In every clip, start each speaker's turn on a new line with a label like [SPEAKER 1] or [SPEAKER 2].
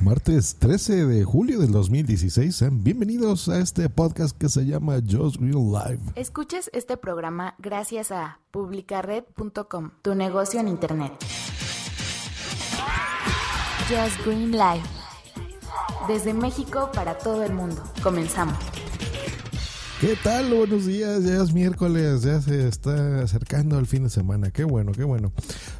[SPEAKER 1] Martes 13 de julio del 2016. Sean bienvenidos a este podcast que se llama Just Green Live.
[SPEAKER 2] Escuches este programa gracias a publicared.com, tu negocio en internet. Just Green Live. Desde México para todo el mundo. Comenzamos.
[SPEAKER 1] ¿Qué tal? Buenos días, ya es miércoles, ya se está acercando el fin de semana. Qué bueno, qué bueno.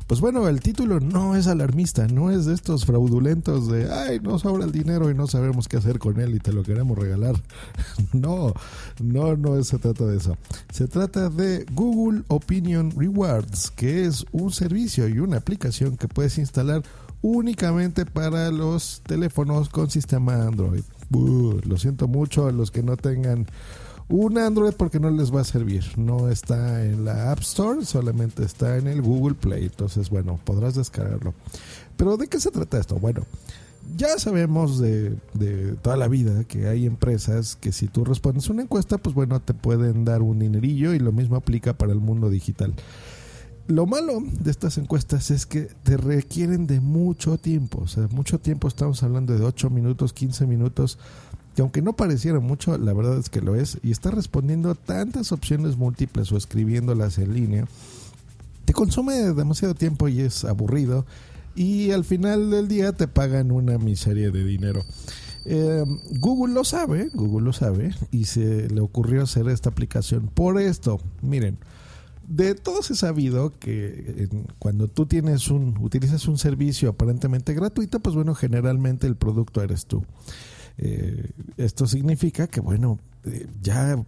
[SPEAKER 1] Pues bueno, el título no es alarmista, no es de estos fraudulentos de, ay, no sobra el dinero y no sabemos qué hacer con él y te lo queremos regalar. No, no, no se trata de eso. Se trata de Google Opinion Rewards, que es un servicio y una aplicación que puedes instalar únicamente para los teléfonos con sistema Android. lo siento mucho a los que no tengan un Android porque no les va a servir. No está en la App Store, solamente está en el Google Play. Entonces, bueno, podrás descargarlo. Pero ¿de qué se trata esto? Bueno, ya sabemos de, toda la vida que hay empresas que si tú respondes una encuesta, pues bueno, te pueden dar un dinerillo y lo mismo aplica para el mundo digital. Lo malo de estas encuestas es que te requieren de mucho tiempo, o sea, mucho tiempo, estamos hablando de 8 minutos, 15 minutos que aunque no pareciera mucho, la verdad es que lo es, y está respondiendo tantas opciones múltiples o escribiéndolas en línea, te consume demasiado tiempo y es aburrido, y al final del día te pagan una miseria de dinero. Eh, Google lo sabe, Google lo sabe, y se le ocurrió hacer esta aplicación. Por esto, miren, de todos he sabido que cuando tú tienes un, utilizas un servicio aparentemente gratuito, pues bueno, generalmente el producto eres tú. Eh, esto significa que, bueno, eh, ya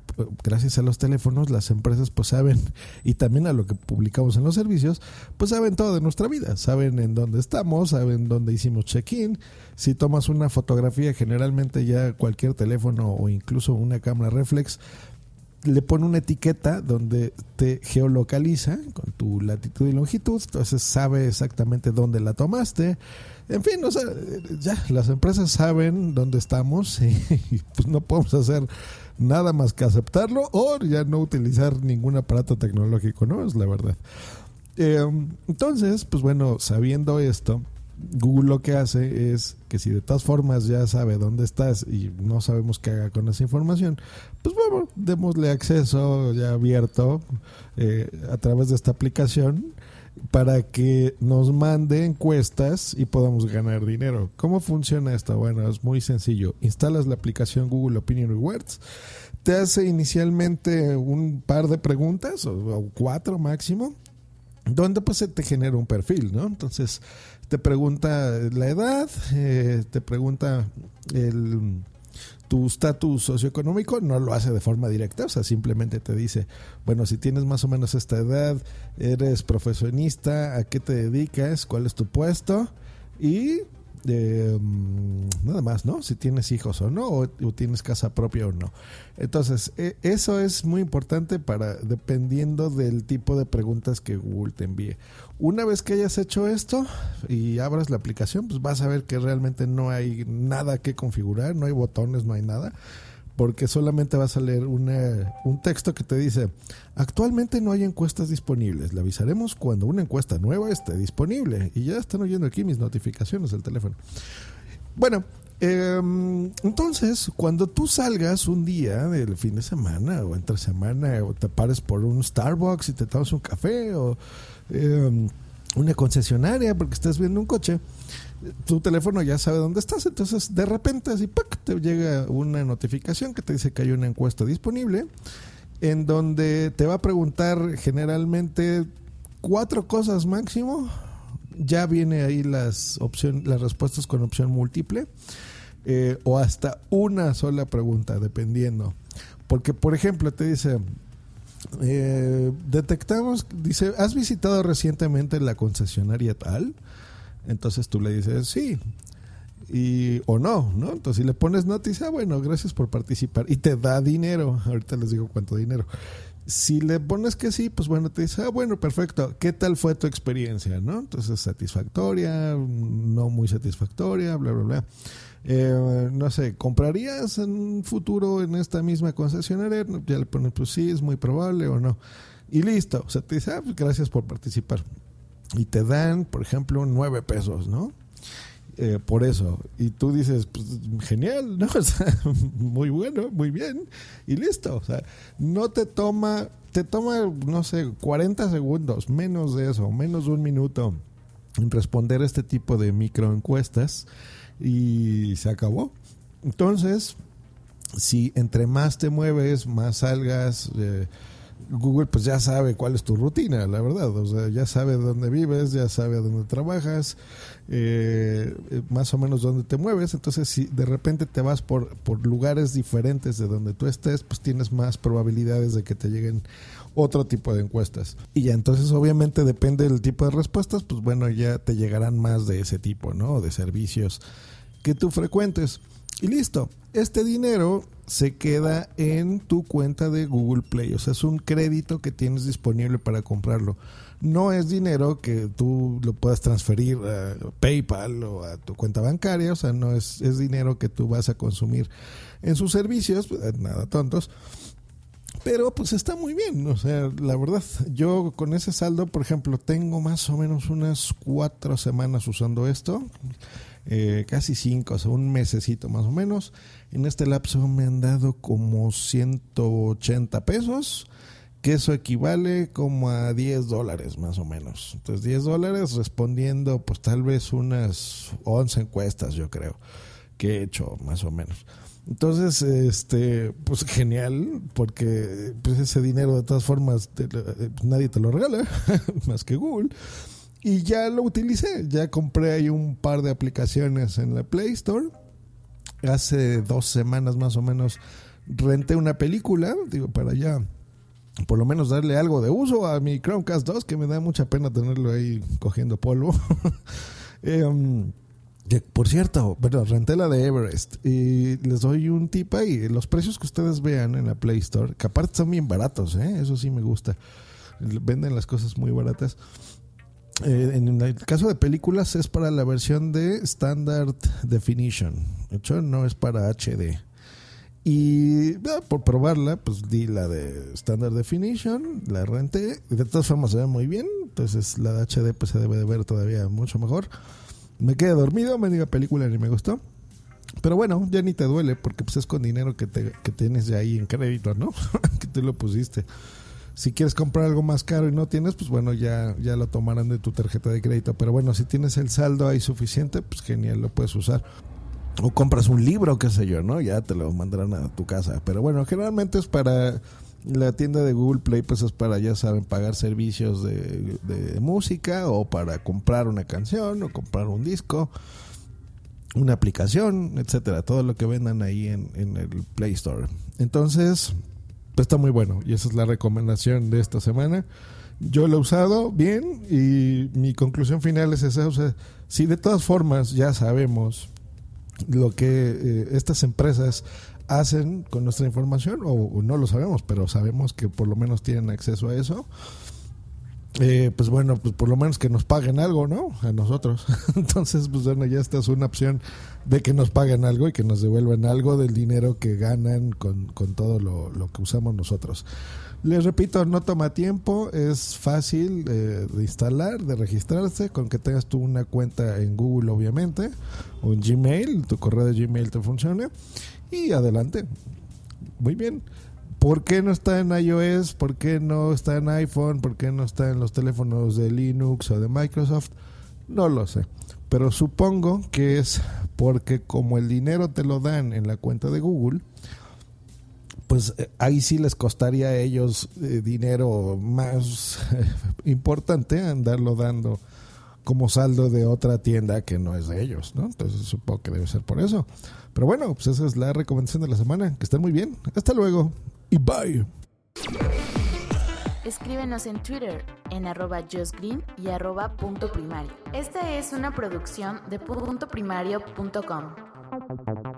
[SPEAKER 1] gracias a los teléfonos las empresas pues saben y también a lo que publicamos en los servicios pues saben todo de nuestra vida. Saben en dónde estamos saben dónde hicimos check-in. Si tomas una fotografía generalmente ya cualquier teléfono o incluso una cámara reflex le pone una etiqueta donde te geolocaliza con tu latitud y longitud, entonces sabe exactamente dónde la tomaste. En fin, o sea, ya las empresas saben dónde estamos y, pues no podemos hacer nada más que aceptarlo o ya no utilizar ningún aparato tecnológico, ¿no? Es la verdad. Eh, entonces, pues bueno, sabiendo esto, Google lo que hace es que si de todas formas ya sabe dónde estás y no sabemos qué haga con esa información, pues bueno, démosle acceso ya abierto eh, a través de esta aplicación para que nos mande encuestas y podamos ganar dinero. ¿Cómo funciona esto? Bueno, es muy sencillo. Instalas la aplicación Google Opinion Rewards, te hace inicialmente un par de preguntas o, cuatro máximo donde pues se te genera un perfil, ¿no? Entonces te pregunta la edad, eh, te pregunta el, tu estatus socioeconómico, no lo hace de forma directa, o sea, simplemente te dice, bueno, si tienes más o menos esta edad, eres profesionista, a qué te dedicas, cuál es tu puesto y eh, nada más, ¿no? Si tienes hijos o no, o, tienes casa propia o no. Entonces, e, eso es muy importante para, dependiendo del tipo de preguntas que Google te envíe. Una vez que hayas hecho esto y abras la aplicación, pues vas a ver que realmente no hay nada que configurar, no hay botones, no hay nada porque solamente vas a leer una, un texto que te dice, actualmente no hay encuestas disponibles, le avisaremos cuando una encuesta nueva esté disponible. Y ya están oyendo aquí mis notificaciones del teléfono. Bueno, em, entonces, cuando tú salgas un día del fin de semana o entre semana o te pares por un Starbucks y te tomas un café o em, una concesionaria porque estás viendo un coche, tu teléfono ya sabe dónde estás, entonces de repente así te llega una notificación que te dice que hay una encuesta disponible en donde te va a preguntar generalmente cuatro cosas máximo. Ya viene ahí las opciones, las respuestas con opción múltiple. eh, o hasta una sola pregunta, dependiendo. Porque, por ejemplo, te dice, eh, detectamos, dice, ¿has visitado recientemente la concesionaria tal? Entonces tú le dices, sí. Y, o no, ¿no? Entonces si le pones noticia, ah, bueno, gracias por participar. Y te da dinero. Ahorita les digo cuánto dinero. Si le pones que sí, pues bueno, te dice, ah, bueno, perfecto. ¿Qué tal fue tu experiencia? ¿No? Entonces, satisfactoria, no muy satisfactoria, bla, bla, bla. Eh, no sé, ¿comprarías en un futuro en esta misma concesionaria? Ya le pones, pues sí, es muy probable o no. Y listo. O sea, te dice, ah, pues gracias por participar. Y te dan, por ejemplo, nueve pesos, ¿no? Eh, por eso. Y tú dices, pues genial, ¿no? O sea, muy bueno, muy bien. Y listo. O sea, no te toma, te toma, no sé, 40 segundos, menos de eso, menos de un minuto en responder este tipo de microencuestas y se acabó. Entonces, si entre más te mueves, más salgas, eh, Google pues ya sabe cuál es tu rutina, la verdad. O sea, ya sabe dónde vives, ya sabe dónde trabajas, eh, más o menos dónde te mueves. Entonces, si de repente te vas por, por lugares diferentes de donde tú estés, pues tienes más probabilidades de que te lleguen otro tipo de encuestas. Y ya entonces obviamente depende del tipo de respuestas, pues bueno, ya te llegarán más de ese tipo, ¿no? De servicios que tú frecuentes. Y listo, este dinero se queda en tu cuenta de Google Play. O sea, es un crédito que tienes disponible para comprarlo. No es dinero que tú lo puedas transferir a PayPal o a tu cuenta bancaria. O sea, no es, es dinero que tú vas a consumir en sus servicios. Pues, nada tontos. Pero pues está muy bien, o sea, la verdad, yo con ese saldo, por ejemplo, tengo más o menos unas cuatro semanas usando esto eh, casi cinco, o sea, un mesecito más o menos. En este lapso me han dado como 180 pesos, que eso equivale como a 10 dólares más o menos. Entonces 10 dólares respondiendo pues tal vez unas 11 encuestas yo creo que he hecho más o menos. Entonces, este, pues genial, porque pues ese dinero de todas formas eh, nadie te lo regala, más que Google. Y ya lo utilicé, ya compré ahí un par de aplicaciones en la Play Store. Hace dos semanas más o menos renté una película, digo, para ya por lo menos darle algo de uso a mi Chromecast 2, que me da mucha pena tenerlo ahí cogiendo polvo. Em, por cierto, bueno, renté la de Everest y les doy un tip ahí. Los precios que ustedes vean en la Play Store, que aparte son bien baratos, ¿eh? eso sí me gusta. Venden las cosas muy baratas. Eh, en el caso de películas es para la versión de Standard Definition. De hecho, no es para HD. Y por probarla, pues di la de Standard Definition, la renté. De todas formas se ve muy bien. Entonces la de HD pues se debe de ver todavía mucho mejor. Me quedé dormido, me diga película ni me gustó. Pero bueno, ya ni te duele porque pues es con dinero que, te, que tienes de ahí en crédito, ¿no? que tú lo pusiste. Si quieres comprar algo más caro y no tienes, pues bueno, ya, ya lo tomarán de tu tarjeta de crédito. Pero bueno, si tienes el saldo ahí suficiente, pues genial, lo puedes usar. O compras un libro, qué sé yo, ¿no? Ya te lo mandarán a tu casa. Pero bueno, generalmente es para la tienda de Google Play, pues es para, ya saben, pagar servicios de, música o para comprar una canción o comprar un disco, una aplicación, etcétera. Todo lo que vendan ahí en, en el Play Store. Entonces, está muy bueno y esa es la recomendación de esta semana. Yo lo he usado bien y mi conclusión final es esa. O sea, si de todas formas ya sabemos lo que eh, estas empresas hacen con nuestra información, o, no lo sabemos, pero sabemos que por lo menos tienen acceso a eso, eh, pues bueno, pues por lo menos que nos paguen algo, ¿no? A nosotros. Entonces, pues bueno, ya esta es una opción de que nos paguen algo y que nos devuelvan algo del dinero que ganan con, con todo lo, lo, que usamos nosotros. Les repito, no toma tiempo, es fácil eh, de instalar, de registrarse, con que tengas tú una cuenta en Google, obviamente, o en Gmail, tu correo de Gmail te funcione, y adelante. Muy bien. ¿Por qué no está en iOS? ¿Por qué no está en iPhone? ¿Por qué no está en los teléfonos de Linux o de Microsoft? No lo sé. Pero supongo que es porque como el dinero te lo dan en la cuenta de Google, pues eh, ahí sí les costaría a ellos eh, dinero más importante andarlo dando como saldo de otra tienda que no es de ellos, ¿no? Entonces supongo que debe ser por eso. Pero bueno, pues esa es la recomendación de la semana. Que estén muy bien. Hasta luego y.
[SPEAKER 2] Escríbenos en Twitter en arroba justgreen y arroba punto primario. Esta es una producción de puntoprimario.com.